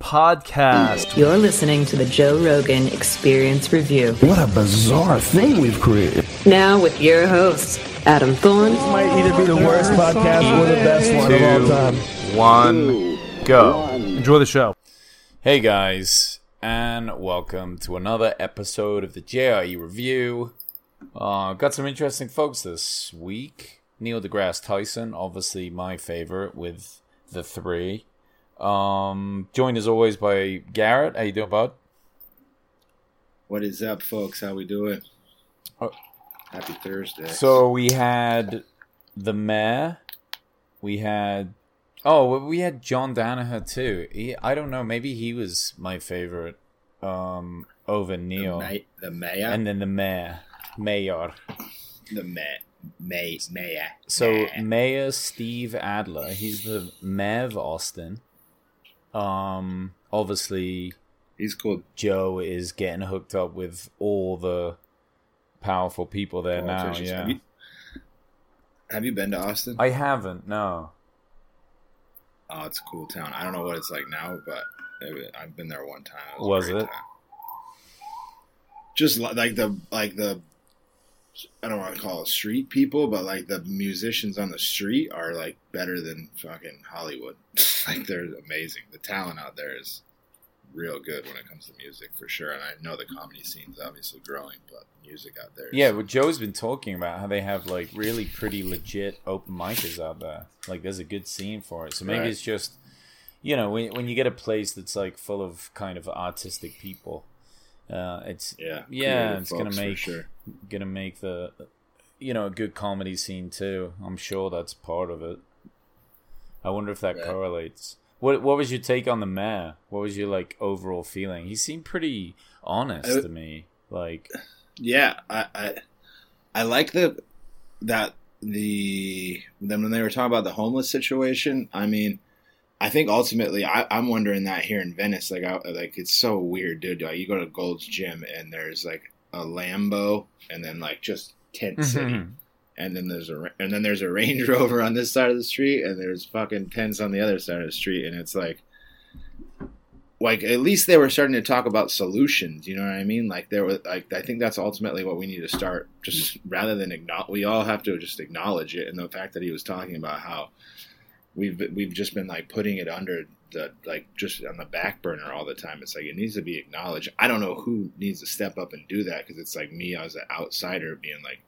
Podcast. You're listening to the Joe Rogan Experience Review. What a bizarre thing we've created. Now with your host, Adam Thorne, This Might either be the worst podcast or the best one of all time. One, go. Enjoy the show. Hey guys, and welcome to another episode of the JRE Review. Uh, got some interesting folks this week. Neil deGrasse Tyson, obviously my favorite with the three. Um, joined as always by Garrett. How you doing, bud? What is up, folks? How we doing? Oh. Happy Thursday. So we had the mayor. We had oh, we had John Danaher too. He, I don't know. Maybe he was my favorite um, over the, Neil. The mayor, and then the mayor, mayor. the May, May, mayor. So Mayor. Mayor Steve Adler, he's the mayor of Austin. Um, obviously he's cool. Joe is getting hooked up with all the powerful people there now. Yeah, Have you, have you been to Austin? I haven't. No. oh, it's a cool town. I don't know what it's like now, but it, I've been there one time. a Was great it? time. Just like the like the I don't want to call it street people, but like the musicians on the street are like better than fucking Hollywood. like they're amazing. The talent out there is real good when it comes to music for sure. And I know the comedy scene's obviously growing, but music out there. Yeah, well, Joe's been talking about how they have like really pretty legit open micers out there. Like, there's a good scene for it. So maybe Right. it's just, you know, when when you get a place that's like full of kind of artistic people, uh, it's yeah, yeah, it's gonna make sure. Gonna make the, you know, a good comedy scene too. I'm sure that's part of it. I wonder if that Yeah. correlates. What What was your take on the mayor? What was your like overall feeling? He seemed pretty honest I- to me. Like, Yeah, I, I I like the that the then when they were talking about the homeless situation. I mean, I think ultimately I, I'm wondering that here in Venice, like I, like it's so weird, dude. Like you go to Gold's Gym and there's like a Lambo and then like just tent city. Mhm. and then there's a and then there's a Range Rover on this side of the street, and there's fucking tents on the other side of the street, and it's like, like at least they were starting to talk about solutions. You know what I mean? Like there was like I think that's ultimately what we need to start. Just rather than acknowledge, we all have to just acknowledge it, and the fact that he was talking about how we've we've just been like putting it under the like just on the back burner all the time. It's like it needs to be acknowledged. I don't know who needs to step up and do that because it's like me as an outsider being like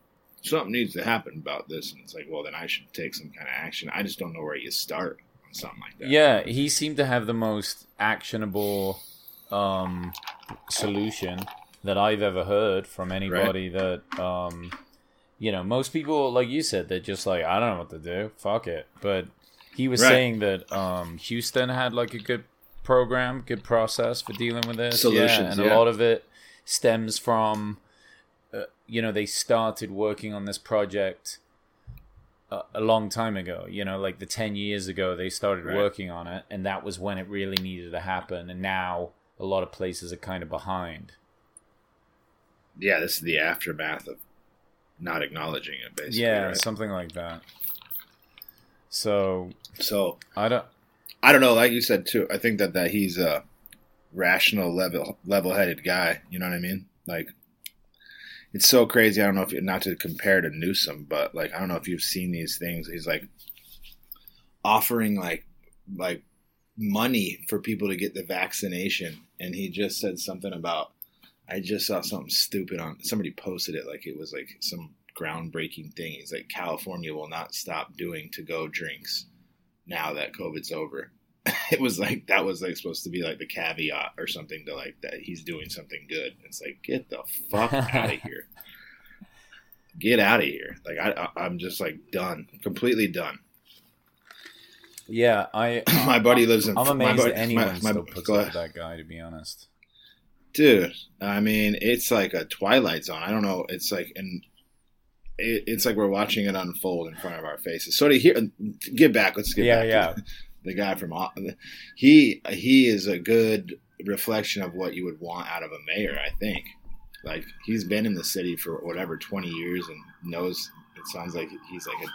something needs to happen about this, and it's like well then I should take some kind of action. I just don't know where you start on something like that. Yeah, he seemed to have the most actionable um, solution that I've ever heard from anybody that um, you know, most people like you said, they're just like, I don't know what to do. Fuck it. But he was Right. saying that um, Houston had like a good program, good process for dealing with this. yeah, and yeah. a lot of it stems from uh, you know, they started working on this project a, a long time ago. You know, like the ten years ago, they started Right. working on it, and that was when it really needed to happen. And now a lot of places are kind of behind. yeah, this is the aftermath of not acknowledging it, basically. yeah, right? something like that. So so I don't. I don't know. Like you said too, I think that that he's a rational, level level headed guy. You know what I mean? Like it's so crazy. I don't know if you, not to compare to Newsom, but like I don't know if you've seen these things. He's like offering like like money for people to get the vaccination, and he just said something about. I just saw something stupid on somebody posted it like it was like some groundbreaking thing. He's like California will not stop doing to go drinks now that COVID's over. It was like that was like supposed to be like the caveat or something to like that he's doing something good. It's like get the fuck out of here, get out of here. Like I, I, I'm just like done, completely done. Yeah, I. my buddy lives in. I'm my amazed buddy- that anyone my- my- still puts up that guy. To be honest. dude. I mean, it's like a twilight zone. I don't know. It's like and it, it's like we're watching it unfold in front of our faces. So to hear, get back. Let's get Yeah, back. yeah. To the guy from he he is a good reflection of what you would want out of a mayor. I think. Like he's been in the city for whatever twenty years and knows. It sounds like he's like a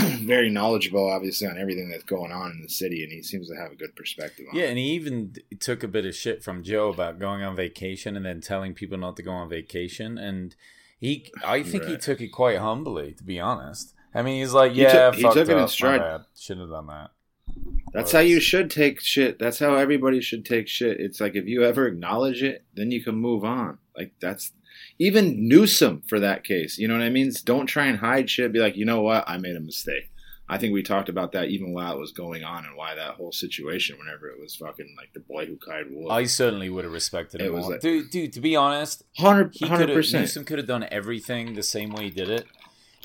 very knowledgeable, obviously, on everything that's going on in the city, and he seems to have a good perspective. on Yeah, it. and he even took a bit of shit from Joe about going on vacation and then telling people not to go on vacation. And he, I think he took it quite humbly, to be honest. I mean, he's like, He yeah, took- he took it in stride. Shouldn't have done that. That's how you should take shit. That's how everybody should take shit. It's like if you ever acknowledge it, then you can move on. Like that's even Newsom for that case. You know what I mean? Don't try and hide shit. Be like, you know what? I made a mistake. I think we talked about that even while it was going on and why that whole situation, whenever it was fucking like the boy who cried wolf. I certainly would have respected It him like- dude, dude, to be honest, Hundred he could hundred have percent. Newsom could have done everything the same way he did it.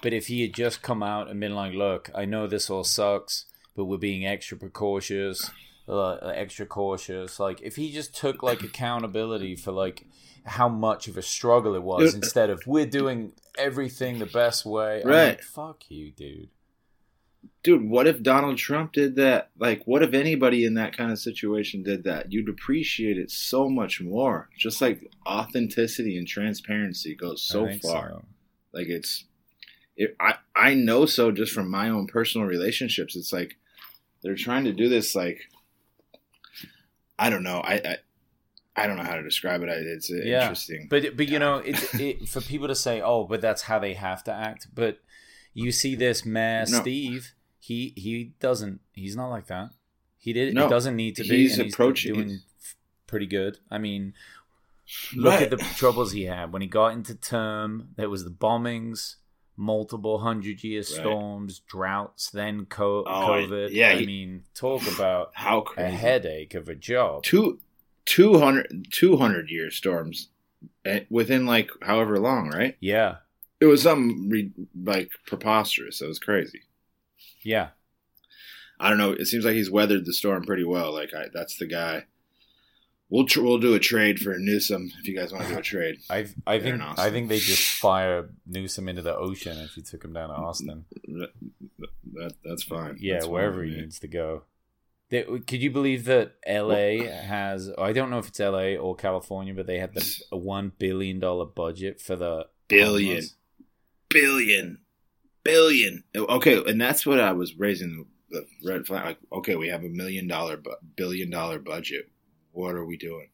But if he had just come out and been like, "Look, I know this all sucks, but we're being extra precautious, uh, extra cautious," like if he just took like accountability for like how much of a struggle it was, instead of we're doing everything the best way, Right. like, Fuck you, dude. Dude, what if Donald Trump did that? Like, what if anybody in that kind of situation did that? You'd appreciate it so much more. Just like authenticity and transparency goes so far. so. Like it's, it, I I know so just from my own personal relationships. It's like they're trying to do this. Like I don't know. I I, I don't know how to describe it. It's Yeah, interesting. But but you know, it's it, for people to say, "Oh, but that's how they have to act." But you see this mayor No. Steve, he he doesn't. He's not like that. He did. No, it doesn't need to be. he's approaching- doing pretty good. I mean, look Right. at the troubles he had when he got into term. There was the bombings, multiple hundred year storms, droughts, then co- Oh, COVID. yeah, I he- mean, talk about how a headache of a job. Two, 200, 200 year storms eh, within like however long, right? Yeah, It was something re, like preposterous. It was crazy. yeah. I don't know. It seems like he's weathered the storm pretty well. Like I, that's the guy. We'll tr- we'll do a trade for Newsom if you guys want to do a trade. I I think I think they just fire Newsom into the ocean if you took him down to Austin. That, that that's fine. Yeah, That's wherever with he needs to go. They, could you believe that L.A. has? I don't know if it's L.A. or California, but they had the one billion dollar budget for the Billion. homeless. Billion, billion. Okay, and that's what I was raising the red flag. Like, okay, we have a million dollar, billion dollar budget. What are we doing?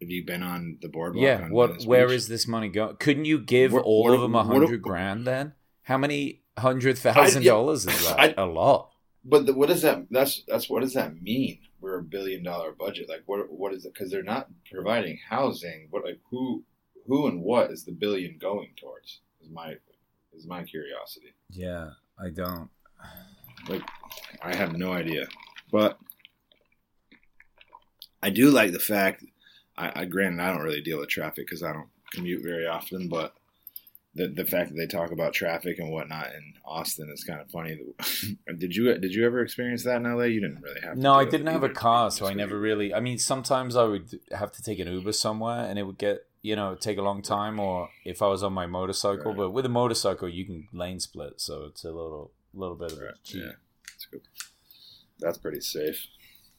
Have you been on the boardwalk? Yeah, on what? Venice Where Beach? is this money going? Couldn't you give What- all what- of them a hundred grand then? How many hundred thousand yeah, dollars is that? I- a lot. But the, what does that? That's that's what does that mean? We're a billion dollar budget. Like what? What is it? Because they're not providing housing. What like who? Who and what is the billion going towards? Is my is my curiosity. Yeah, I don't. Like I have no idea, but I do like the fact. I, I granted I don't really deal with traffic because I don't commute very often, but the the fact that they talk about traffic and whatnot in Austin is kind of funny. did you did you ever experience that in LA? You didn't really have. to No, I didn't have a car, so I never really. I mean, sometimes I would have to take an Uber somewhere, and it would get you know take a long time. Or if I was on my motorcycle, Right. but with a motorcycle, you can lane split, so it's a little little bit of Right, a cheat. yeah, that's good. That's pretty safe.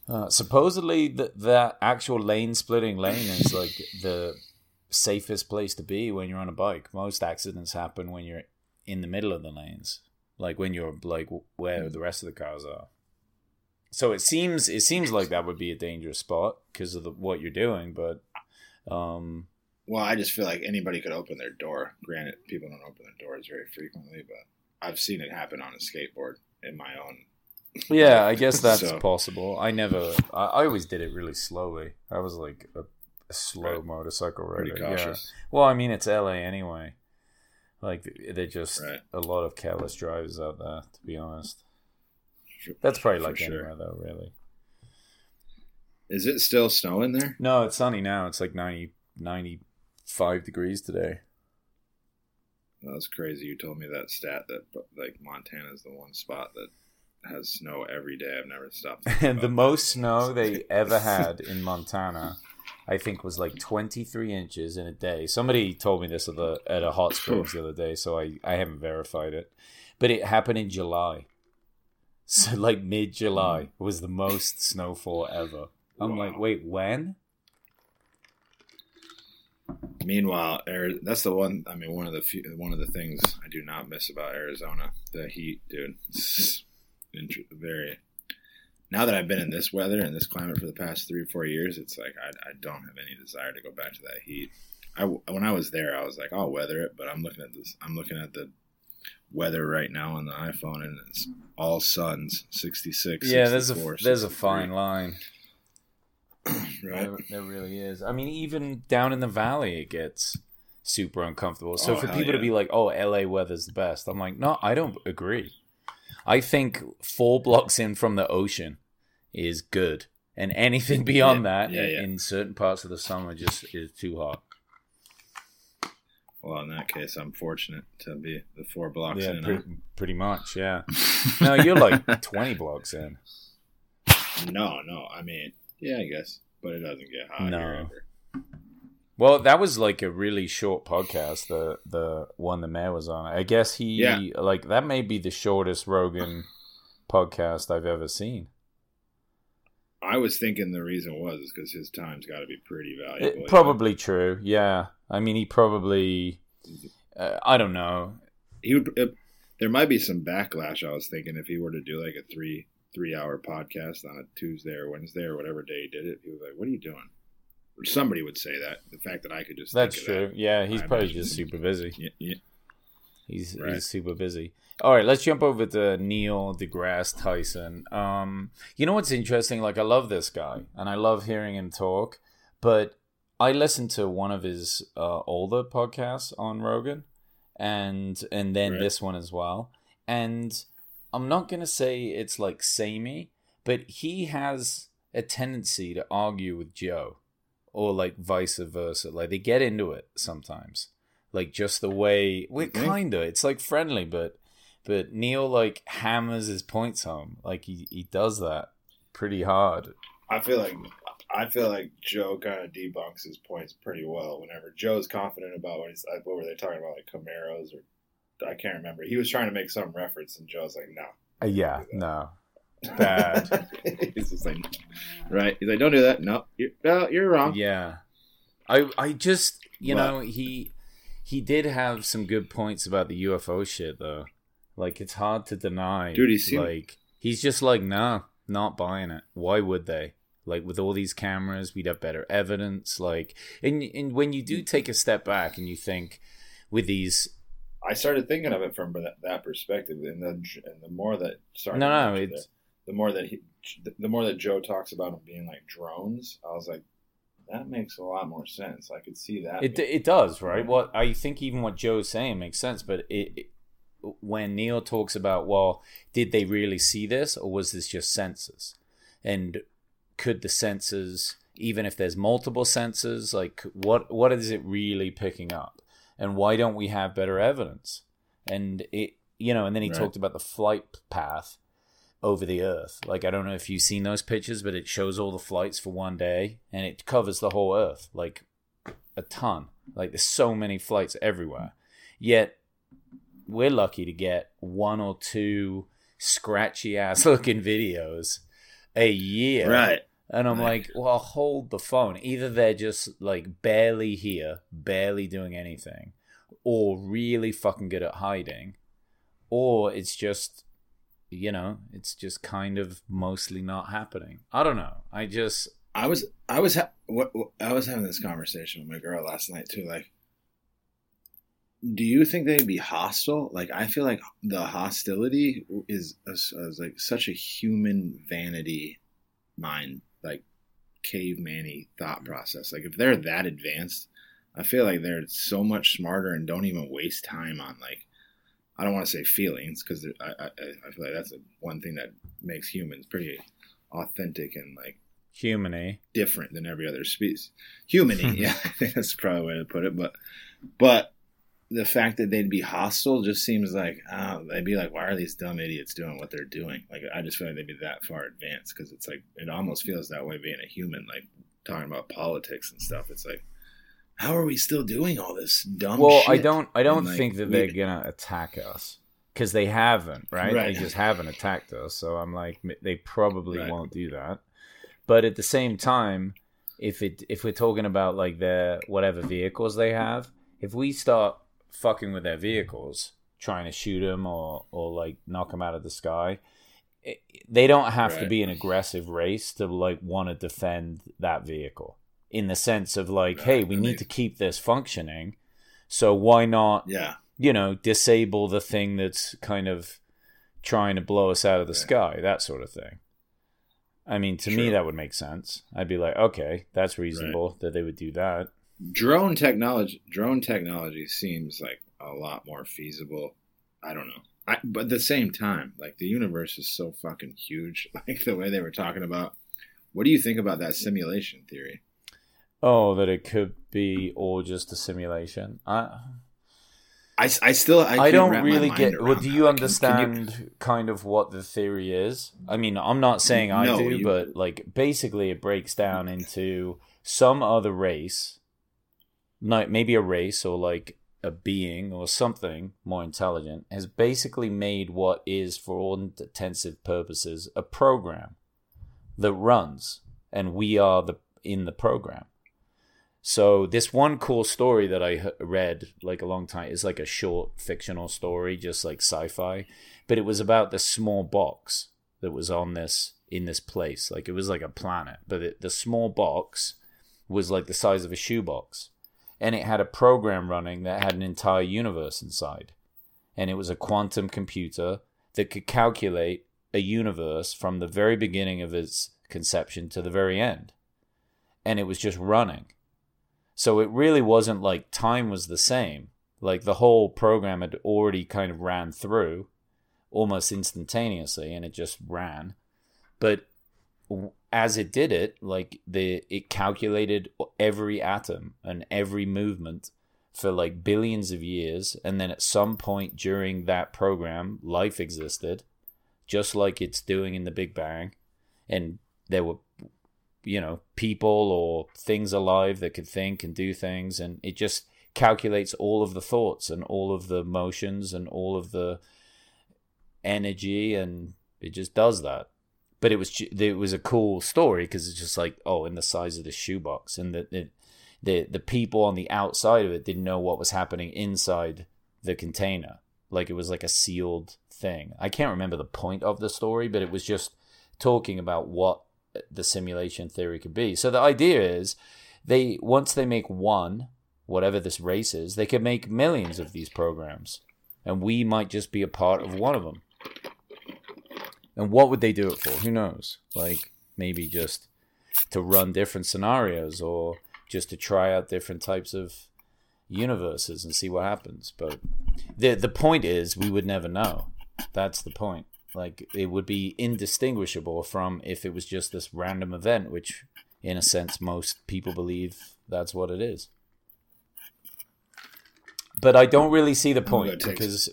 Uh, supposedly, the, that actual lane splitting lane is like the safest place to be when you're on a bike. Most accidents happen when you're in the middle of the lanes, like when you're like where the rest of the cars are. So it seems it seems like that would be a dangerous spot because of the, what you're doing, but um, Well, I just feel like anybody could open their door. Granted, people don't open their doors very frequently, but I've seen it happen on a skateboard in my own. yeah, I guess that's So- possible. I never, I, I always did it really slowly. I was like a, a slow Right. motorcycle rider. Yeah. Well, I mean, it's LA anyway. Like they're just Right. a lot of careless drivers out there. To be honest, that's probably like sure. anywhere though. Really, Is it still snowing there? no, it's sunny now. It's like 90, 95 degrees today. That's crazy. You told me that stat that like Montana is the one spot that has snow every day. I've never stopped. And the most snow they ever had in Montana I think was like 23 inches in a day. Somebody told me this at the at a hot springs the other day, so I I haven't verified it, but it happened in July. So like mid July was the most snowfall ever. I'm like, wait, when? Meanwhile, Ari- that's the one. I mean, one of the few, one of the things I do not miss about Arizona, the heat, dude. It's very. Now that I've been in this weather and this climate for the past three or four years, it's like I, I don't have any desire to go back to that heat. I when I was there, I was like, I'll weather it, but I'm looking at this. I'm looking at the weather right now on the iPhone, and it's all suns, 66. Yeah, there's a there's a fine line. right? There, there really is. I mean, even down in the valley, it gets super uncomfortable. So Oh, for people to be like, "Oh, LA weather's the best," I'm like, no, I don't agree. I think four blocks in from the ocean is good, and anything beyond Yeah, that yeah, yeah. in certain parts of the summer just is too hot. Well, in that case, I'm fortunate to be the four blocks Yeah, in. pretty, pretty much. Yeah. No, you're like 20 blocks in. No, no. I mean, yeah, I guess, but it doesn't get hot No. here ever. Well, that was like a really short podcast. The the one the mayor was on. I guess he Yeah. like that may be the shortest Rogan podcast I've ever seen. I was thinking the reason was is because his time's got to be pretty valuable. It, probably true. Yeah. I mean, he probably. Uh, I don't know. he would. It, there might be some backlash. I was thinking if he were to do like a three three hour podcast on a Tuesday or Wednesday or whatever day he did it, he was like, "What are you doing?" Or somebody would say that. The fact that I could just That's true. that. Yeah, he's I probably just super busy. Yeah, yeah. He's Right. he's super busy. All right, let's jump over to Neil deGrasse Tyson. Um, you know what's interesting? Like, I love this guy, and I love hearing him talk. But I listened to one of his uh, older podcasts on Rogan, and and then Right. this one as well. And I'm not gonna say it's like samey, but he has a tendency to argue with Joe, or like vice versa. Like they get into it sometimes like just the way we You think? kinda it's like friendly but but neil like hammers his points home like he, he does that pretty hard I feel like I feel like Joe kind of debunks his points pretty well. Whenever Joe's confident about what he's like, what were they talking about, like Camaros or I can't remember. He was trying to make some reference, and Joe's like, "No, Uh, yeah no Bad. he's just like, right? He's like, "Don't do that. No, you're, no, you're wrong." yeah i i just you But- know he he did have some good points about the ufo shit though like it's hard to deny Dude, he seemed- like he's just like nah not buying it why would they like with all these cameras we'd have better evidence like and, and when you do take a step back and you think with these I started thinking of it from that, that perspective, and then and the more that sorry, No, no, it's- there, the more that he, the more that Joe talks about them being like drones, I was like, that makes a lot more sense. I could see that. It being- it does right. What I think even what Joe's saying makes sense, but it, it when Neil talks about well, did they really see this or was this just sensors? And could the sensors, even if there's multiple sensors, like what what is it really picking up? And why don't we have better evidence? And it you know, and then he Right. talked about the flight path over the earth. Like I don't know if you've seen those pictures, but it shows all the flights for one day and it covers the whole earth. Like a ton. Like there's so many flights everywhere. Yet we're lucky to get one or two scratchy ass looking videos a year. right. And I'm like, well, hold the phone. Either they're just like barely here, barely doing anything, or really fucking good at hiding, or it's just, you know, it's just kind of mostly not happening. I don't know. I just, I was I was ha- what, what- I was having this conversation with my girl last night too. Like, do you think they'd be hostile? Like, I feel like the hostility is, is, is like such a human vanity mind, like caveman-y thought process. Like, if they're that advanced, I feel like they're so much smarter and don't even waste time on like. I don't want to say feelings because I, I I feel like that's a, one thing that makes humans pretty authentic and like humany. Eh? different than every other species. Humany, yeah, I think that's probably the way to put it. But but the fact that they'd be hostile just seems like uh, they'd be like, why are these dumb idiots doing what they're doing? Like I just feel like they'd be that far advanced because it's like it almost feels that way being a human. Like talking about politics and stuff. It's like, how are we still doing all this dumb? well, shit? I don't. I don't And, like, think that they're gonna attack us because they haven't, right? Right. They just haven't attacked us. So I'm like, they probably Right. won't do that. But at the same time, if it if we're talking about like their whatever vehicles they have, if we start fucking with their vehicles, trying to shoot them or or like knock them out of the sky. it- They don't have to be an aggressive race to like want to defend that vehicle in the sense of like, Right. hey, we And need they- to keep this functioning. So why not Yeah, you know, disable the thing that's kind of trying to blow us out of the Right. sky, that sort of thing. I mean, to me, that would make sense. I'd be like, okay, that's reasonable that they would do that. Drone technology. Drone technology seems like a lot more feasible. I don't know. I, but at the same time, like the universe is so fucking huge. Like the way they were talking about. What do you think about that simulation theory? Oh, that it could be all just a simulation. I I, I still I, I, don't really get. Well, do that. you can- understand can you- kind of what the theory is? I mean, I'm not saying I No, do, you- but like basically, it breaks down into some other race, like maybe a race or like a being or something more intelligent, has basically made what is, for all intensive purposes, a program that runs, and we are the in the program. So this one cool story that I read like a long time is like a short fictional story, just like sci-fi, but it was about the small box that was on this in this place. Like it was like a planet, but it, the small box was like the size of a shoebox, and it had a program running that had an entire universe inside, and it was a quantum computer that could calculate a universe from the very beginning of its conception to the very end, and it was just running. So it really wasn't like time was the same. Like the whole program had already kind of ran through almost instantaneously and it just ran. But as it did it, like the it calculated every atom and every movement for like billions of years and then at some point during that program life existed just like it's doing in the Big Bang and there were you know people or things alive that could think and do things and it just calculates all of the thoughts and all of the motions and all of the energy and it just does that but it was it was a cool story because it's just like oh in the size of the shoebox and the, the the the people on the outside of it didn't know what was happening inside the container. Like it was like a sealed thing. I can't remember the point of the story but it was just talking about what uh, the simulation theory could be. So the idea is they once they make one whatever this race is they could make millions of these programs. And we might just be a part of one of them and what would they do it for? Who knows? Like maybe just to run different scenarios or just to try out different types of universes and see what happens. But the the point is we would never know. That's the point. Like it would be indistinguishable from if it was just this random event which in a sense most people believe that's what it is. But i don't really see the point because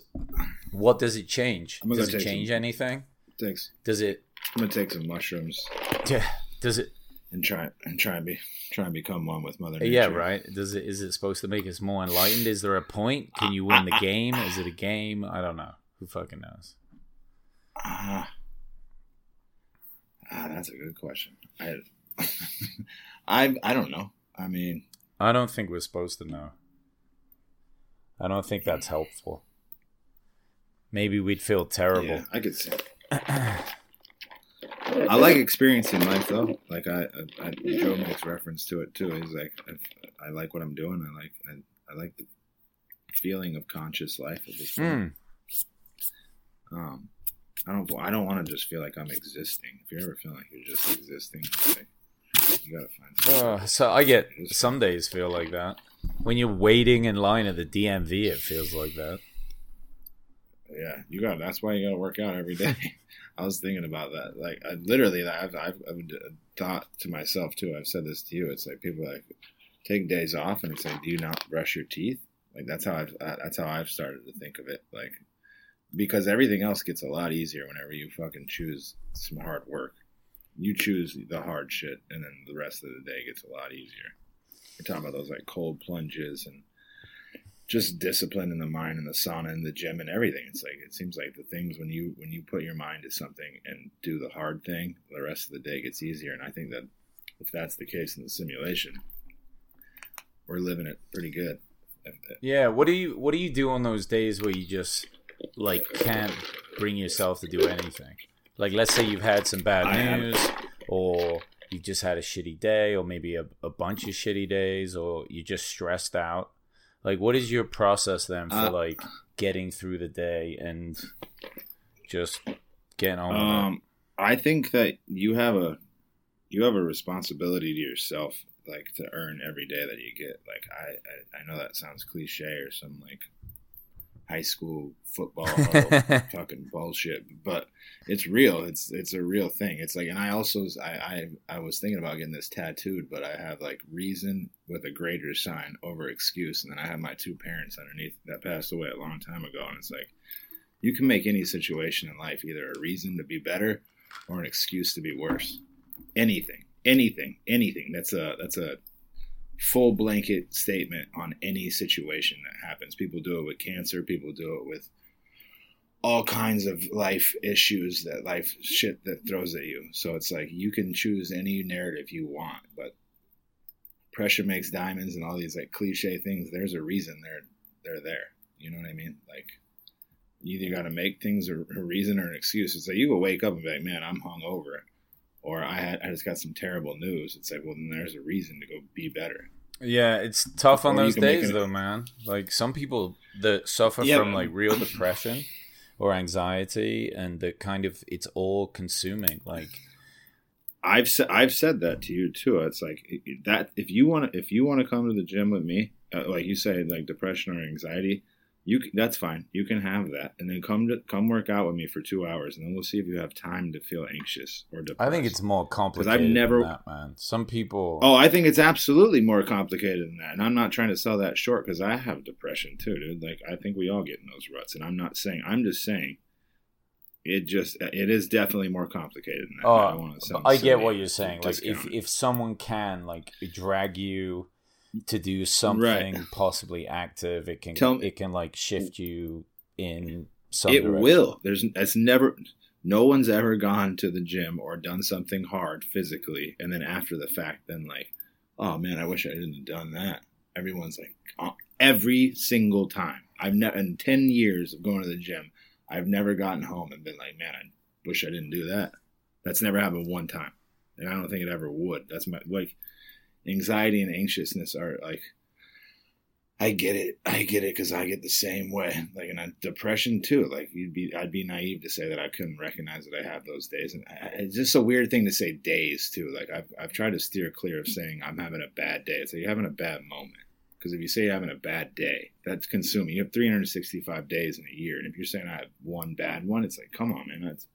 what does it change? Does it change anything Thanks. does it I'm gonna take some mushrooms Yeah. does it and try and try and be try and become one with Mother Nature. yeah right does it is it supposed to make us more enlightened is there a point can you win the game is it a game i don't know who fucking knows Ah, ah, that's a good question. I, I, I don't know. I mean, I don't think we're supposed to know. I don't think that's helpful. Maybe we'd feel terrible. yeah, I could see. I like experiencing life though. Like I, I, I Joe makes reference to it too. He's like, I, I like what I'm doing. I like, I, I like the feeling of conscious life at this point. Hmm. Um, I don't, I don't want to just feel like I'm existing. If you ever feel like you're just existing, like, you gotta find. Uh, so I get some days feel like that. When you're waiting in line at the DMV, it feels like that. Yeah, you got. That's why you got to work out every day. I was thinking about that. Like, I literally, I've, I've, I've thought to myself too. I've said this to you. It's like people like take days off, and it's like, do you not brush your teeth? Like that's how I've uh, that's how I've started to think of it. Like because everything else gets a lot easier whenever you fucking choose some hard work. you choose the hard shit, and then the rest of the day gets a lot easier. We're talking about those like cold plunges and just discipline in the mind and the sauna and the gym and everything. It's like it seems like the things when you when you put your mind to something and do the hard thing, the rest of the day gets easier. And I think that if that's the case in the simulation, we're living it pretty good. Yeah, what do you what do you do on those days where you just like can't bring yourself to do anything? Like let's say you've had some bad news or you just had a shitty day or maybe a, a bunch of shitty days or you're just stressed out. Like what is your process then for Uh, like getting through the day and just getting on with it? Um, I think that you have a you have a responsibility to yourself, like to earn every day that you get. Like I, I, I know that sounds cliche or some like high school football fucking bullshit, but it's real. It's it's a real thing. It's like, and I also I, I I was thinking about getting this tattooed, but I have like reason with a greater sign over excuse, and then I have my two parents underneath that passed away a long time ago, and it's like you can make any situation in life either a reason to be better or an excuse to be worse. Anything, anything, anything. That's a that's a full blanket statement on any situation that happens. People do it with cancer. People do it with all kinds of life issues that life shit that throws at you. So it's like you can choose any narrative you want, but pressure makes diamonds and all these like cliche things. There's a reason they're they're there. You know what I mean? Like you either got to make things a, a reason or an excuse. It's like you go wake up and be like, man, I'm hungover, or I had, I just got some terrible news. It's like, well, then there's a reason to go be better. Yeah, it's tough on Or those days though, man. Like some people that suffer Yeah, from but- like real depression or anxiety and that kind of it's all consuming. Like I've said I've said that to you too. It's like that if you want to if you want to come to the gym with me, uh, like you say, like depression or anxiety, you c- that's fine. You can have that, and then come to come work out with me for two hours, and then we'll see if you have time to feel anxious or depressed. I think it's more complicated I've never- than that, man. Some people Oh, I think it's absolutely more complicated than that. And I'm not trying to sell that short because I have depression too, dude. Like, I think we all get in those ruts. And I'm not saying, I'm just saying it just, uh, it is definitely more complicated than that. Oh, I, I get what you're saying. Like if if someone can like drag you to do something Right. possibly active, it can Tell me- it can like shift you in some it direction. will. There's, it's never, no one's ever gone to the gym or done something hard physically. And then after the fact, then like, oh man, I wish I didn't have done that. Everyone's like, uh, every single time. I've never, in 10 years of going to the gym, I've never gotten home and been like, man, I wish I didn't do that. That's never happened one time. And I don't think it ever would. That's my, like, anxiety and anxiousness are like, I get it. I get it because I get the same way. Like, in depression too. Like, you'd be, I'd be naive to say that I couldn't recognize that I have those days. And I, it's just a weird thing to say days too. Like, I've, I've tried to steer clear of saying I'm having a bad day. It's like you're having a bad moment. Because if you say you're having a bad day, that's consuming. You have 365 days in a year, and if you're saying I have one bad one, it's like, come on, man, that's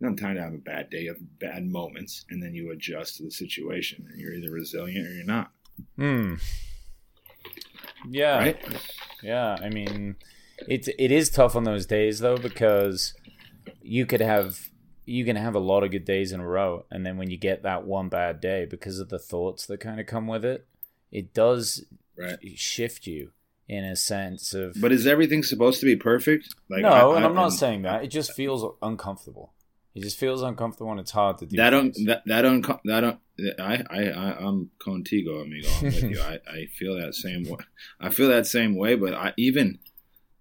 you time to have a bad day. Have bad moments, and then you adjust to the situation, and you're either resilient or you're not. Hmm. Yeah. Right? Yeah, I mean, it's it is tough on those days though because you could have you can have a lot of good days in a row, and then when you get that one bad day, because of the thoughts that kind of come with it, it does Right. shift you in a sense of. But is everything supposed to be perfect? Like no, I- and I- I'm not saying that. It just feels uncomfortable. It just feels uncomfortable, and it's hard to do. that don't that that don't that don't. I I I I'm contigo, amigo. I'm with you. I I feel that same way. I feel that same way. But I even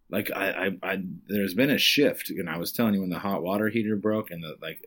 like I I, I there's been a shift, and I was telling you when the hot water heater broke, and the like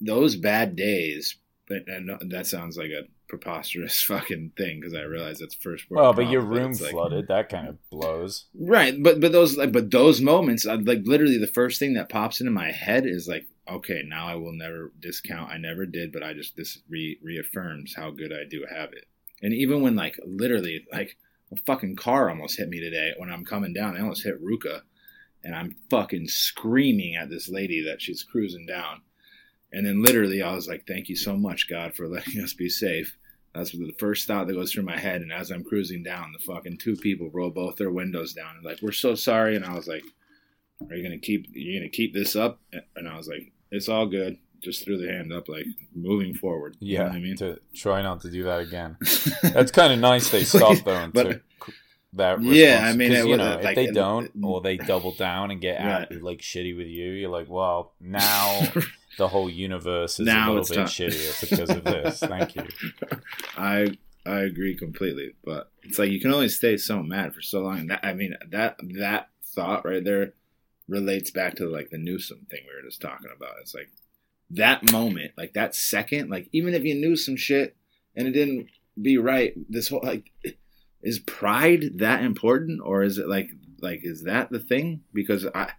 those bad days. But and that sounds like a preposterous fucking thing because I realize that's first. world well, but your room like- flooded. That kind of blows. Right, but but those like but those moments, I, like literally the first thing that pops into my head is like, okay, now I will never discount. I never did, but I just this re- reaffirms how good I do have it. And even when like literally like a fucking car almost hit me today when I'm coming down, I almost hit Ruka, and I'm fucking screaming at this lady that she's cruising down. And then literally, I was like, "Thank you so much, God, for letting us be safe." That's the first thought that goes through my head. And as I'm cruising down, the fucking two people roll both their windows down and like, "We're so sorry." And I was like, "Are you gonna keep? You gonna keep this up?" And I was like, "It's all good. just threw the hand up, like moving forward. You know Yeah, I mean, to try not to do that again. That's kind of nice. They stopped though and But- took that. Yeah. I mean, it you know, if like, they don't or they double down and get out, Right. like shitty with you, you're like, well, now the whole universe is Now a little bit time. shittier because of this. Thank you. I I agree completely, but it's like you can only stay so mad for so long. That I mean that that thought right there relates back to like the Newsom thing we were just talking about. It's like that moment, like that second, like even if you knew some shit and it didn't be right, this whole like is pride that important or is it like like is that the thing? Because I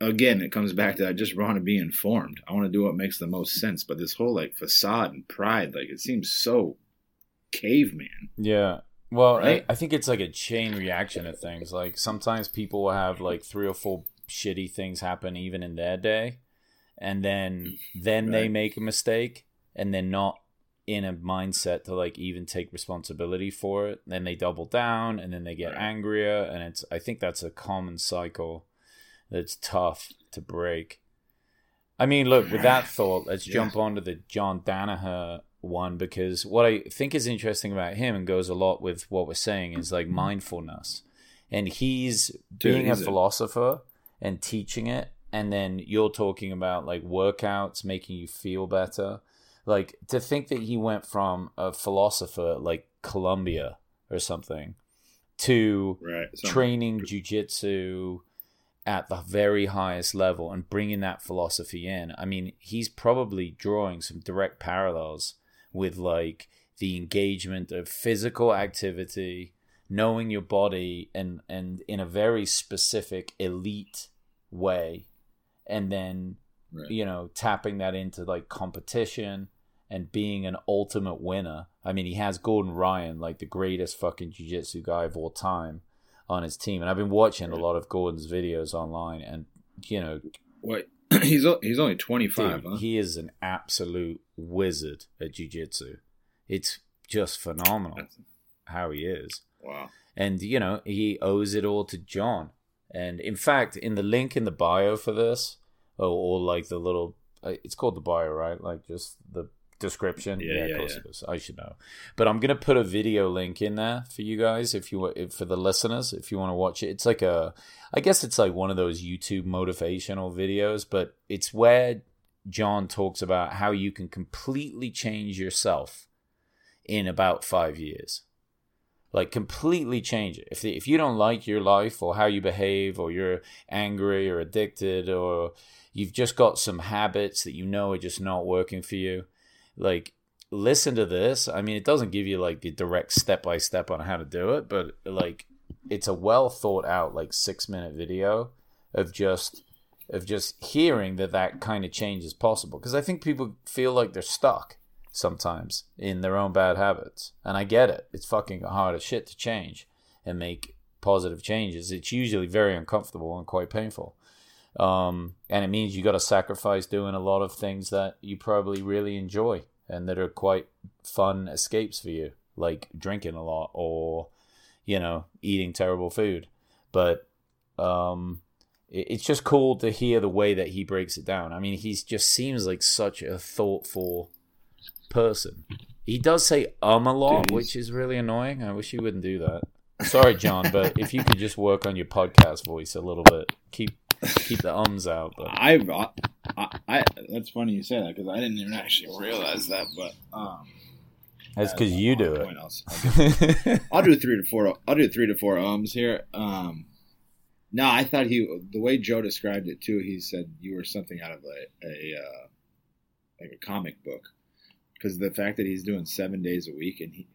again it comes back to I just want to be informed. I want to do what makes the most sense. But this whole like facade and pride, like it seems so caveman. Yeah. Well, Right? I, I think it's like a chain reaction of things. Like sometimes people will have like three or four shitty things happen even in their day, and then then they make a mistake, and they're not in a mindset to like even take responsibility for it. Then they double down, and then they get Right. angrier, and it's. I think that's a common cycle that's tough to break. I mean, look, with that thought, let's Yeah. jump on to the John Danaher one because what I think is interesting about him and goes a lot with what we're saying is like mm-hmm. mindfulness. And he's Dude, being a philosopher and teaching it. And then you're talking about like workouts making you feel better. Like to think that he went from a philosopher like Columbia or something to Right. Training jujitsu at the very highest level and bringing that philosophy in. I mean, he's probably drawing some direct parallels with like the engagement of physical activity, knowing your body and and in a very specific elite way and then Right. you know tapping that into like competition and being an ultimate winner. I mean, he has Gordon Ryan, like the greatest fucking jiu-jitsu guy of all time, on his team. And I've been watching a lot of Gordon's videos online, and you know, What? he's he's only twenty five. Huh? he is an absolute wizard at jiu-jitsu. It's just phenomenal how he is. Wow. And you know, he owes it all to John. And in fact, in the link in the bio for this, or, or like the little, uh, it's called the bio, right? Like just the description. Yeah, of yeah, course yeah. it is. I should know. But I'm gonna put a video link in there for you guys if you if, for the listeners if you want to watch it. It's like a, I guess it's like one of those YouTube motivational videos, but it's where John talks about how you can completely change yourself in about five years like completely change it. If if you don't like your life or how you behave, or you're angry or addicted, or you've just got some habits that you know are just not working for you, like listen to this. I mean, it doesn't give you like the direct step by step on how to do it, but like it's a well thought out like six minute video of just of just hearing that that kind of change is possible because I think people feel like they're stuck sometimes in their own bad habits. And I get it. It's fucking hard as shit to change and make positive changes. It's usually very uncomfortable and quite painful. Um, and it means you got to sacrifice doing a lot of things that you probably really enjoy and that are quite fun escapes for you, like drinking a lot or, you know, eating terrible food. But um, it- it's just cool to hear the way that he breaks it down. I mean, he just seems like such a thoughtful person. He does say um a lot, he's- which is really annoying. I wish he wouldn't do that. Sorry, John, but if you could just work on your podcast voice a little bit, keep keep the ums out. But I, I, I, that's funny you say that because I didn't even actually realize that. But um, that's because you do point else. I'll, it. I'll do three to four. I'll do three to four ums here. Um, no, I thought he the way Joe described it too. He said you were something out of a, a uh, like a comic book because the fact that he's doing seven days a week and he,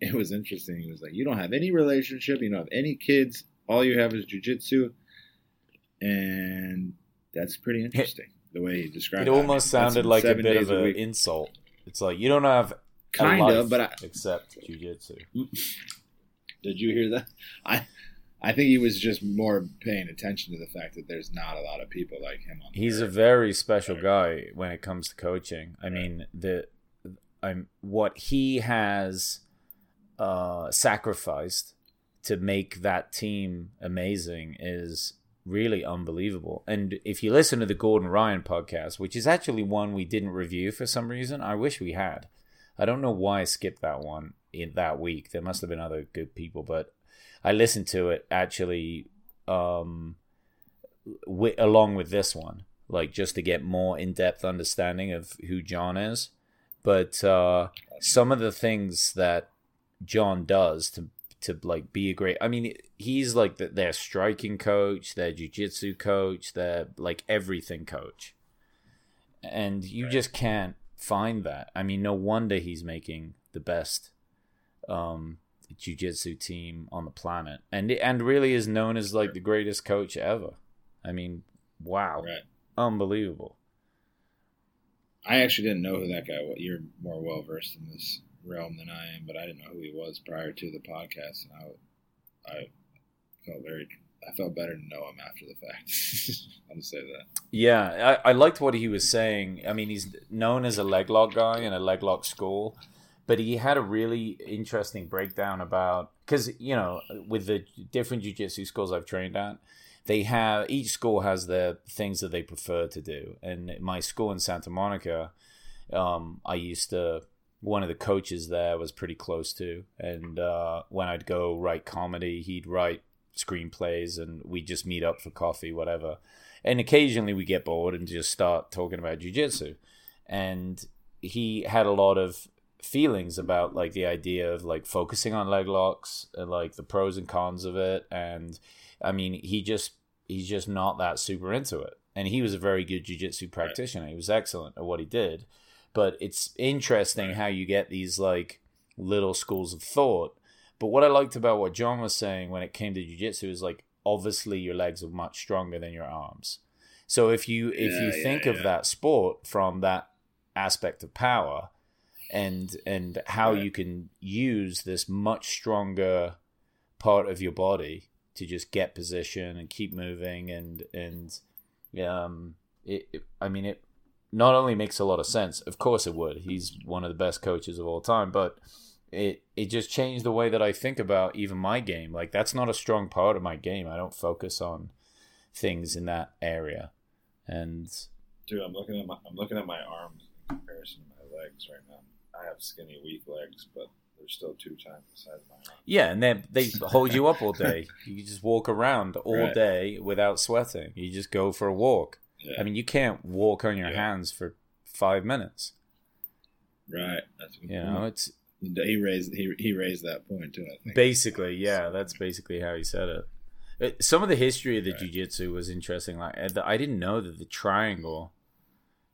it was interesting. He was like, you don't have any relationship, you don't have any kids, all you have is jujitsu, and that's pretty interesting. The way he described it it, I almost mean, sounded like a bit of an insult. It's like you don't have kind of, but I, except jujitsu. Did you hear that? I I think he was just more paying attention to the fact that there's not a lot of people like him on. He's a very special guy when it comes to coaching. I mean, the I'm what he has uh, sacrificed to make that team amazing is really unbelievable. And if you listen to the Gordon Ryan podcast, which is actually one we didn't review for some reason, I wish we had. I don't know why I skipped that one in that week. There must have been other good people, but I listened to it actually um, wi- along with this one, like just to get more in depth understanding of who John is. But uh, some of the things that John does to to like be a great. I mean, he's like the, their striking coach, their jujitsu coach, their like everything coach, and you right. just can't find that. I mean, no wonder he's making the best um, jiu-jitsu team on the planet and and really is known as like the greatest coach ever i mean wow right. unbelievable i actually didn't know who that guy was you're more well versed in this realm than i am but i didn't know who he was prior to the podcast and i i felt very i felt better to know him after the fact i'll just say that. Yeah I, I liked what he was saying. I mean he's known as a leg lock guy in a leg lock school but he had a really interesting breakdown about because you know with the different jiu-jitsu schools i've trained at they have each school has their things that they prefer to do. And my school in santa monica um, i used to one of the coaches there was pretty close to. And uh, when i'd go write comedy he'd write screenplays and we'd just meet up for coffee whatever. And occasionally we get bored and just start talking about jiu-jitsu. And he had a lot of feelings about like the idea of like focusing on leg locks and like the pros and cons of it. And i mean he just he's just not that super into it. And he was a very good jiu-jitsu practitioner. He was excellent at what he did but it's interesting how you get these like little schools of thought. But what i liked about what john was saying when it came to jiu-jitsu is like obviously your legs are much stronger than your arms. So if you if yeah, you yeah, think yeah. of that sport from that aspect of power and and how you can use this much stronger part of your body to just get position and keep moving and and um it, it, I mean it not only makes a lot of sense of course it would he's one of the best coaches of all time but it it just changed the way that I think about even my game like that's not a strong part of my game I don't focus on things in that area and dude I'm looking at my I'm looking at my arms in comparison to my legs right now I have skinny, weak legs, but they're still two times the size of my arm. Yeah, and they they hold you up all day. You just walk around all right. day without sweating. You just go for a walk. Yeah. I mean, you can't walk on your yeah. hands for five minutes. Right. That's you know, it's he raised he he raised that point too. I think basically, yeah, that's basically how he said it. it some of the history of the right. jiu-jitsu was interesting. Like I didn't know that the triangle,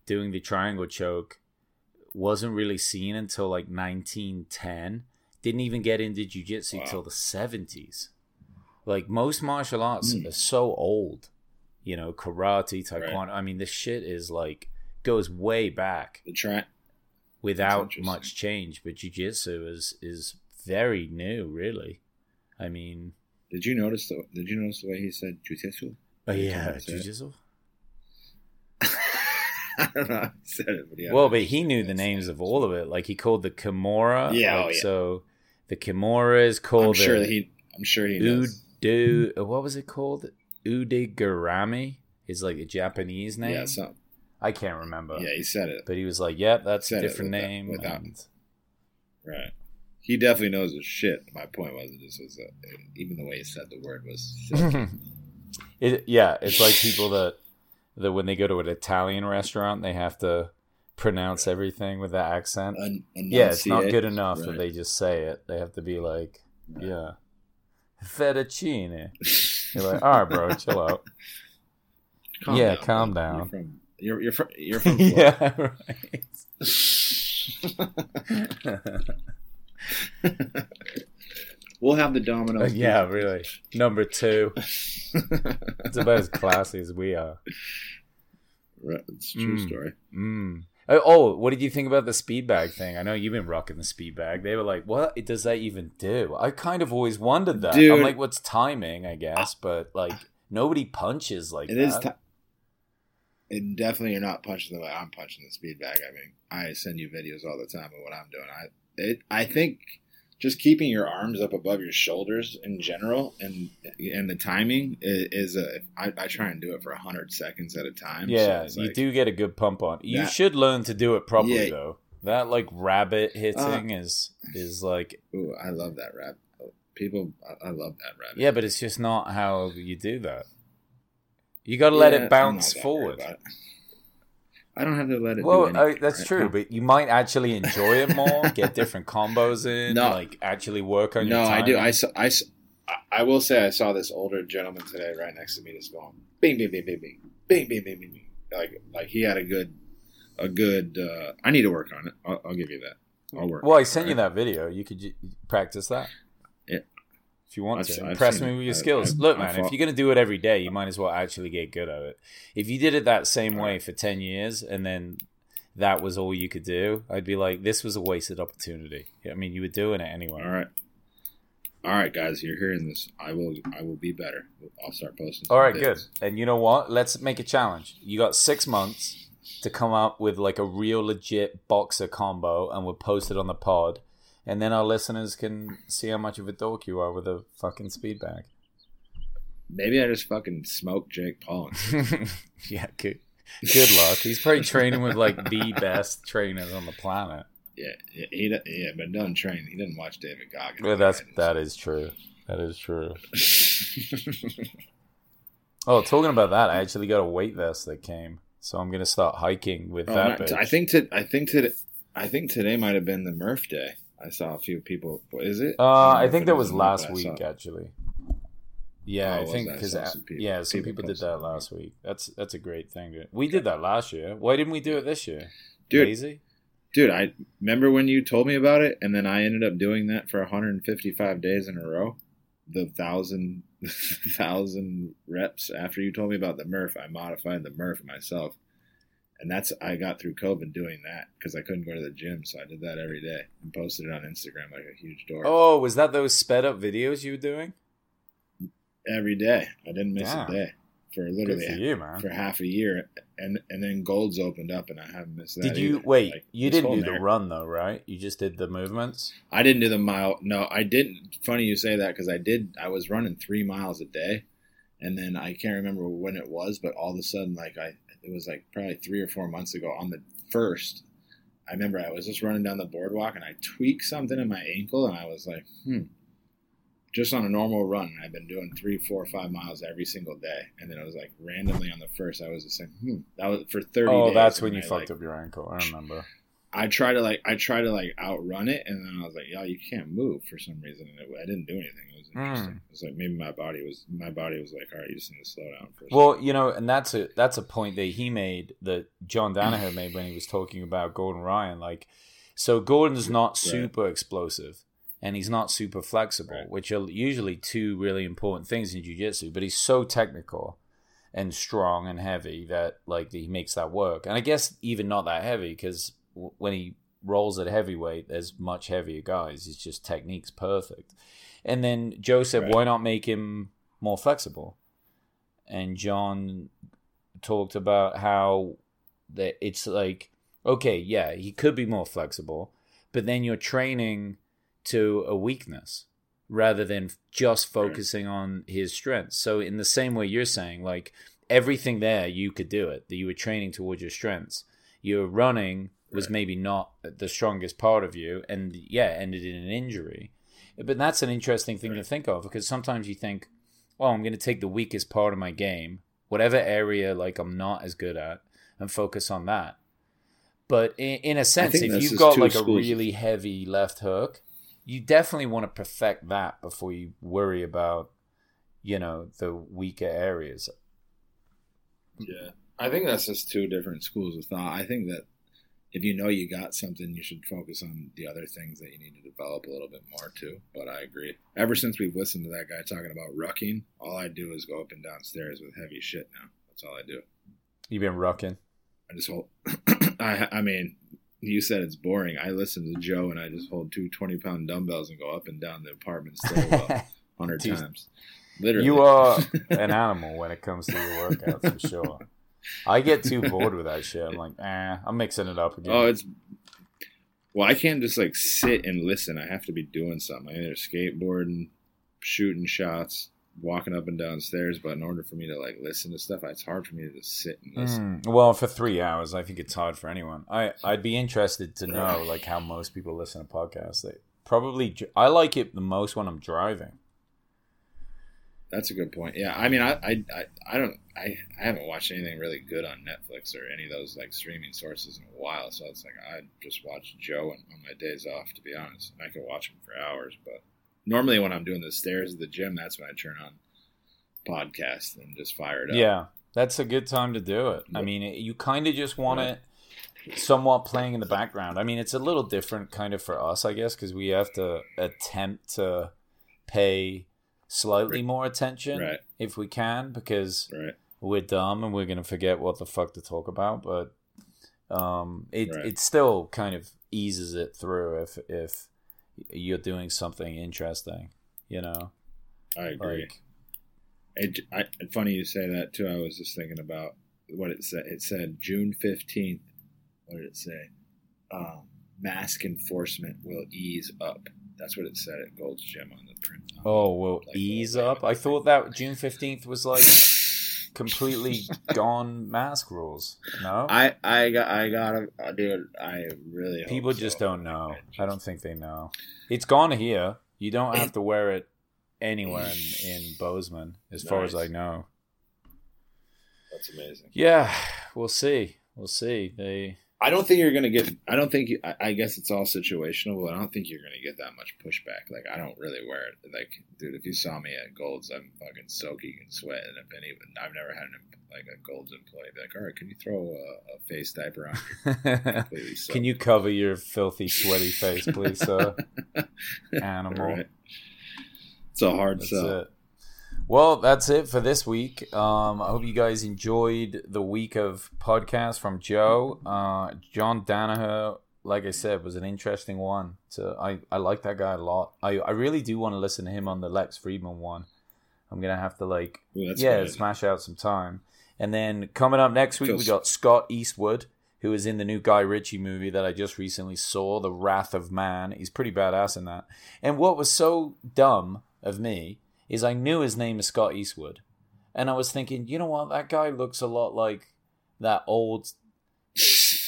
doing the triangle choke, wasn't really seen until like 1910. Didn't even get into jujitsu wow. till the 70s. Like most martial arts mm. are so old. You know, karate, taekwondo. Right. I mean, this shit is like goes way back. The tra- without much change, but jujitsu is is very new, really. I mean, did you notice the Did you notice the way he said jujitsu? Oh yeah, jujitsu. I don't know how he said it, but yeah. Well, but he knew the names of all of it. Like he called the Kimura. Yeah, like, oh, yeah. So the Kimura is called. I'm sure he. I'm sure he knows. Udu. Uh, what was it called? Udegarami is like a Japanese name. Yeah, something. I can't remember. Yeah, he said it. But he was like, "Yep, yeah, that's a different name." without, and... Right. He definitely knows his shit. My point was, it just was a, even the way he said the word was. it, yeah, it's like people that that when they go to an Italian restaurant, they have to pronounce everything with that accent. Un- yeah, it's not good enough right. that they just say it. They have to be like, right. yeah, fettuccine. You're like, all right, bro, chill out. Calm yeah, down, calm down. You're from you're, you're from, you're from yeah, right. we'll have the domino. Uh, yeah, really. Number two. it's about as classy as we are. Right, it's a true mm, story. Mm. Uh, oh, what did you think about the speed bag thing? I know you've been rocking the speed bag. They were like, "What does that even do?" I kind of always wondered that. Dude, I'm like, "What's timing?" I guess, but like nobody punches like it that. Is t- it definitely you're not punching the way I'm punching the speed bag. I mean, I send you videos all the time of what I'm doing. I it, I think just keeping your arms up above your shoulders in general, and and the timing is, is a. I, I try and do it for hundred seconds at a time. so Yeah, you like- do get a good pump on. You That- should learn to do it properly Yeah. Uh, though. That like rabbit hitting is is like Ooh, I love that rabbit People, I, I love that rabbit yeah, but it's just not how you do that. You got to let Yeah, it bounce forward. Worried about it. I don't have to let it. Well, I, that's right? true, but you might actually enjoy it more, get different combos in, No. like actually work on your. No, I do. I. I, I- will say I saw this older gentleman today right next to me, just going bing, bing, bing, bing, bing, bing, bing, bing, bing, bing. Like, like he had a good, a good. Uh, I need to work on it. I'll, I'll give you that. I'll work. Well, I sent you right? that video. You could practice that. If you want I've- to. Impress me with your skills. I- Look, I man, if you're going to do it every day, you might as well actually get good at it. If you did it that same way for 10 years and then that was all you could do, I'd be like, this was a wasted opportunity. I mean, you were doing it anyway. All right. All right, guys, you're hearing this. I will. I will be better. I'll start posting. All right, good. And you know what? Let's make a challenge. You got six months to come up with like a real legit boxer combo, and we'll post it on the pod. And then our listeners can see how much of a dork you are with a fucking speed bag. Maybe I just fucking smoke Jake Paul. yeah, good. Good luck. He's probably training with like the best trainers on the planet. yeah, yeah, he yeah, but doesn't train. He doesn't watch David Goggins. Well, that's that is true. That is true. Oh, talking about that, I actually got a weight vest that came, so I'm gonna start hiking with Oh, that. not-. I think to, I think today, I think today might have been the Murph Day. I saw a few people. Is it? Uh, don't I think that was was or not, last week saw- actually. Yeah, Oh, I think because saw some people- yeah, some people people did that last week. That's that's a great thing. We did that last year. Why didn't we do it this year? Dude, Lazy? dude, I remember when you told me about it, and then I ended up doing that for 155 days in a row. The thousand, thousand reps after you told me about the Murph, I modified the Murph myself, and that's I got through COVID doing that because I couldn't go to the gym, so I did that every day and posted it on Instagram like a huge door. Oh, was that those sped up videos you were doing? every day. I didn't miss Damn. a day for literally for you, man. for half a year, and and then Golds opened up, and I haven't missed that. Did you either. wait? Like, you didn't do the run though, right? You just did the movements. I didn't do the mile. No, I didn't. Funny you say that because I did. I was running three miles a day, and then I can't remember when it was, but all of a sudden, like I, it was like probably three or four months ago on the first. I remember I was just running down the boardwalk and I tweaked something in my ankle, and I was like, hmm. Just on a normal run, I've been doing three, four, five miles every single day, and then I was like randomly on the first. I was just saying, hmm. That was for thirty. Oh, days, that's when you fucked like, up your ankle. I remember. I try to like I try to like outrun it, and then I was like, "Yo, you can't move for some reason." And it, I didn't do anything. It was interesting. Mm. It was like maybe my body was my body was like, "All right, you just need to slow down for Well, you know, and that's a that's a point that he made that John Danaher made when he was talking about Gordon Ryan. Like, so Gordon's not super explosive and he's not super flexible, Right. which are usually two really important things in jiu-jitsu. But he's so technical and strong and heavy that like he makes that work. And I guess even not that heavy because when he rolls at heavyweight, there's much heavier guys. His just technique's perfect. And then Joe said, Right. why not make him more flexible? and John talked about how that it's like okay, yeah, he could be more flexible, but then you're training to a weakness rather than just focusing on his strengths. So in the same way you're saying like everything there you could do it, that you were training towards your strengths. You're running was Right. maybe not the strongest part of you and yeah, ended in an injury. But that's an interesting thing to think of because sometimes you think oh, I'm going to take the weakest part of my game, whatever area like I'm not as good at, and focus on that. But in, in a sense, if you've got like a really heavy left hook, you definitely want to perfect that before you worry about, you know, the weaker areas. Yeah, I think that's just two different schools of thought. I think that if you know you got something, you should focus on the other things that you need to develop a little bit more too. But I agree. Ever since we've listened to that guy talking about rucking, all I do is go up and downstairs with heavy shit now. That's all I do. You've been rucking. I just hold. I I mean, you said it's boring. I listen to Joe and I just hold two 20 pound dumbbells and go up and down the apartment stairwell hundred times. Literally, You uh, are an animal when it comes to your workouts for sure. I get too bored with that shit. I'm like, eh, I'm mixing it up again. Oh, it's Well, I can't just like sit and listen. I have to be doing something. I'm either skateboarding, shooting shots, walking up and down stairs. But in order for me to like listen to stuff, it's hard for me to just sit and listen. Mm, well, for three hours, I think it's hard for anyone. I I'd be interested to know like how most people listen to podcasts. They probably I like it the most when I'm driving. That's a good point. Yeah, I mean, I, I, I, don't, I, I haven't watched anything really good on Netflix or any of those like streaming sources in a while. So it's like I just watch Joe on, on my days off, to be honest. And I can watch him for hours, but normally when I'm doing the stairs of the gym, that's when I turn on podcast and just fire it up. Yeah, that's a good time to do it. I mean, it, you kind of just want it somewhat playing in the background. I mean, it's a little different kind of for us, I guess, because we have to attempt to pay slightly Right. more attention Right. if we can, because Right. we're dumb and we're gonna forget what the fuck to talk about. But um, it it still kind of eases it through if if you're doing something interesting, you know, I agree. like. It, I, it's funny you say that too. I was just thinking about what it said. It said June fifteenth. What did it say? Um, mask enforcement will ease up. That's what it said at Gold's Gym on the print. Oh, well, Like, ease up. I thought that June fifteenth was like completely gone mask rules. No, I I got I got a uh, dude. I really hope people just so. don't know. I don't think they know. It's gone here. You don't have to wear it anywhere in, in Bozeman, as far as I know. That's amazing. Yeah, we'll see. We'll see. They I don't think you're gonna get. I don't think. I, I guess it's all situational, but I don't think you're gonna get that much pushback. Like I don't really wear it. Like, dude, if you saw me at Gold's, I'm fucking soaking and sweat. And if any, I've never had an, like a Gold's employee be like, "All right, can you throw a, a face diaper on?" Can you cover your filthy, sweaty face, please, sir? Animal. Right. It's a hard That's sell. it. Well, that's it for this week. Um, I hope you guys enjoyed the week of podcast from Joe. Uh, John Danaher, like I said, was an interesting one. So I, I like that guy a lot. I, I really do want to listen to him on the Lex Fridman one. I'm gonna have to like Ooh, yeah good. smash out some time. And then coming up next week, we got Scott Eastwood, who is in the new Guy Ritchie movie that I just recently saw, The Wrath of Man. He's pretty badass in that. And what was so dumb of me is I knew his name is Scott Eastwood, and I was thinking, you know what, that guy looks a lot like that old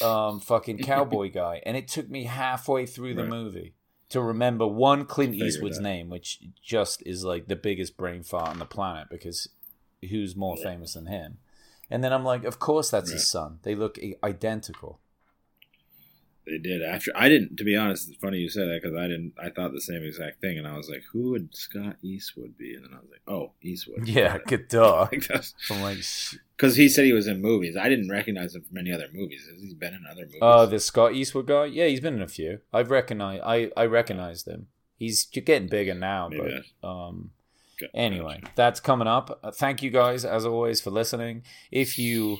um, fucking cowboy guy, and it took me halfway through the Right. movie to remember one Clint Figure Eastwood's that. name, which just is like the biggest brain fart on the planet because who's more famous than him? And then I'm like, of course that's his son. They look identical. They did after. I didn't. To be honest, it's funny you said that because I didn't. I thought the same exact thing, and I was like, "Who would Scott Eastwood be?" And then I was like, "Oh, Eastwood." Yeah, good that's I'm like, because he said he was in movies. I didn't recognize him from any other movies. He's been in other movies? oh, the Scott Eastwood guy. Yeah, he's been in a few. I've recognized. I I recognized him. He's getting bigger now, Maybe but um. Anyway, that's coming up. Uh, thank you guys, as always, for listening. If you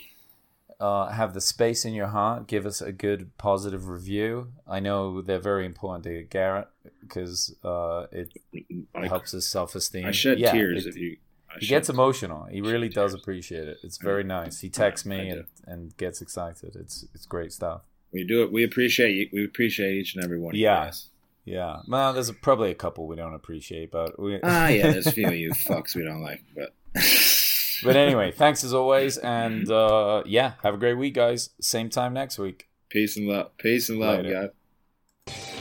uh, have the space in your heart, give us a good positive review. I know they're very important to Garrett because uh, it I, helps his self esteem. I shed tears if you. I he shed gets emotional. He really does tears. appreciate it. It's very nice. He texts me and, and gets excited. It's it's great stuff. We do it. We appreciate you. We appreciate each and every one. of Yeah. Yeah. Well, there's probably a couple we don't appreciate, but we. Ah, yeah. There's a few of you fucks we don't like, but. But anyway, thanks as always, and uh, yeah, have a great week, guys. Same time next week. Peace and love. Peace and love, Later. guys.